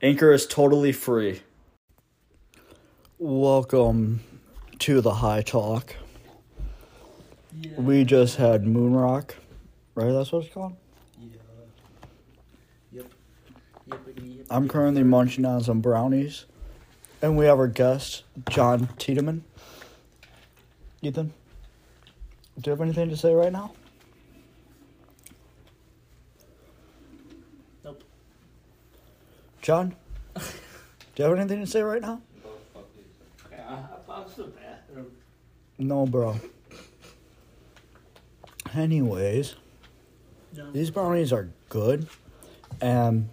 Anchor is totally free. Welcome to the High Talk. We just had Moon Rock, right? That's what it's called? Yeah. Yep. Yippity yip. I'm currently munching on some brownies. And we have our guest, John Tiedemann. Ethan, do you have anything to say right now? John, do you have anything to say right now? Yeah, the bathroom. No, bro. Anyways, No. these brownies are good. And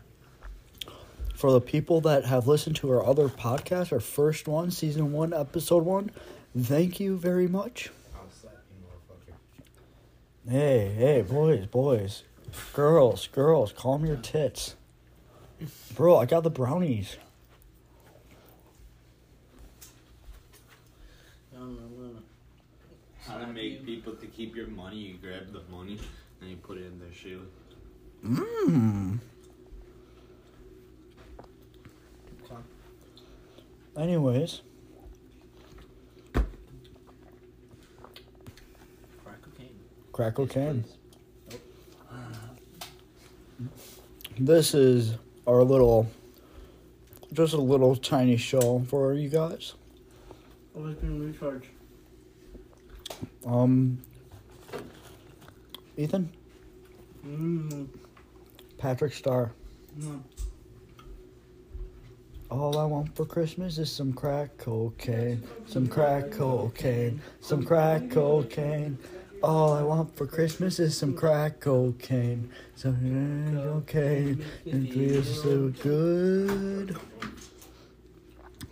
for the people that have listened to our other podcast, our first one, season one, episode one, thank you very much. You. Hey, hey, boys, boys. Girls, girls, calm your tits. Bro, I got the brownies. I don't know, I'm gonna How to slap make people to keep your money? You grab the money and you put it in their shoe. Mmm. Anyways, Crack cocaine. crack cocaine. Please. This is our little, just a little tiny show for you guys. Always was gonna. Um, Ethan, Mmm. Patrick Star. No. All I want for Christmas is some crack cocaine, some crack cocaine, some crack cocaine. All I want for Christmas is some crack cocaine, some crack cocaine. It feels so good.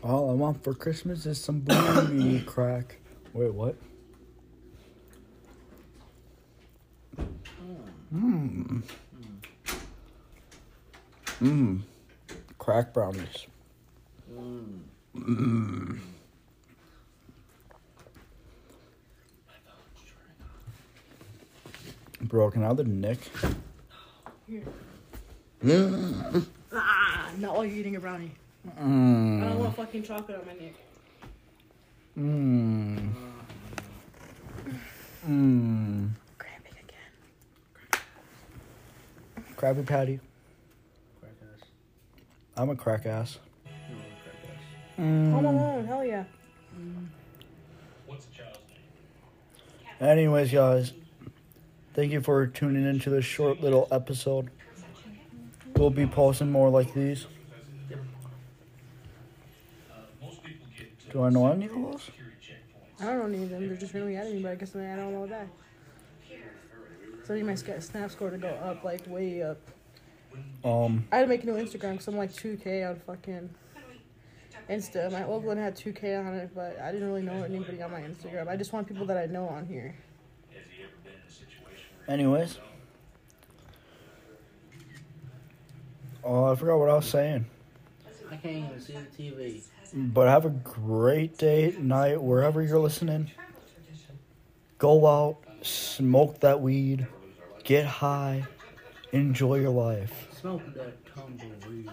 All I want for Christmas is some booty crack. Wait, what? Mmm. Mmm. Crack brownies. Mmm. Broken out the Nick. Ah, not while you're eating a brownie. I don't want fucking chocolate on my neck. Mmm. Mmm. Cramping again. Krabby Patty. Crack ass. I'm a crack ass. No, crack ass. Home Mm. Alone, hell yeah. Mm. What's a child's name? Anyways, guys, thank you for tuning into this short little episode. We'll be posting more like these. Do I know any of those? I don't know any of them. They're just randomly adding me, but I guess I don't know that. So I need my sca- snap score to go up, like way up. Um, I had to make a new Instagram because I'm like 2K on fucking Insta. My old one had 2K on it, but I didn't really know anybody on my Instagram. I just want people that I know on here. Anyways. Oh, I forgot what I was saying. I can't even see the TV. But have a great day, night, wherever you're listening. Go out, smoke that weed, get high, enjoy your life. Smoke that tumbleweed.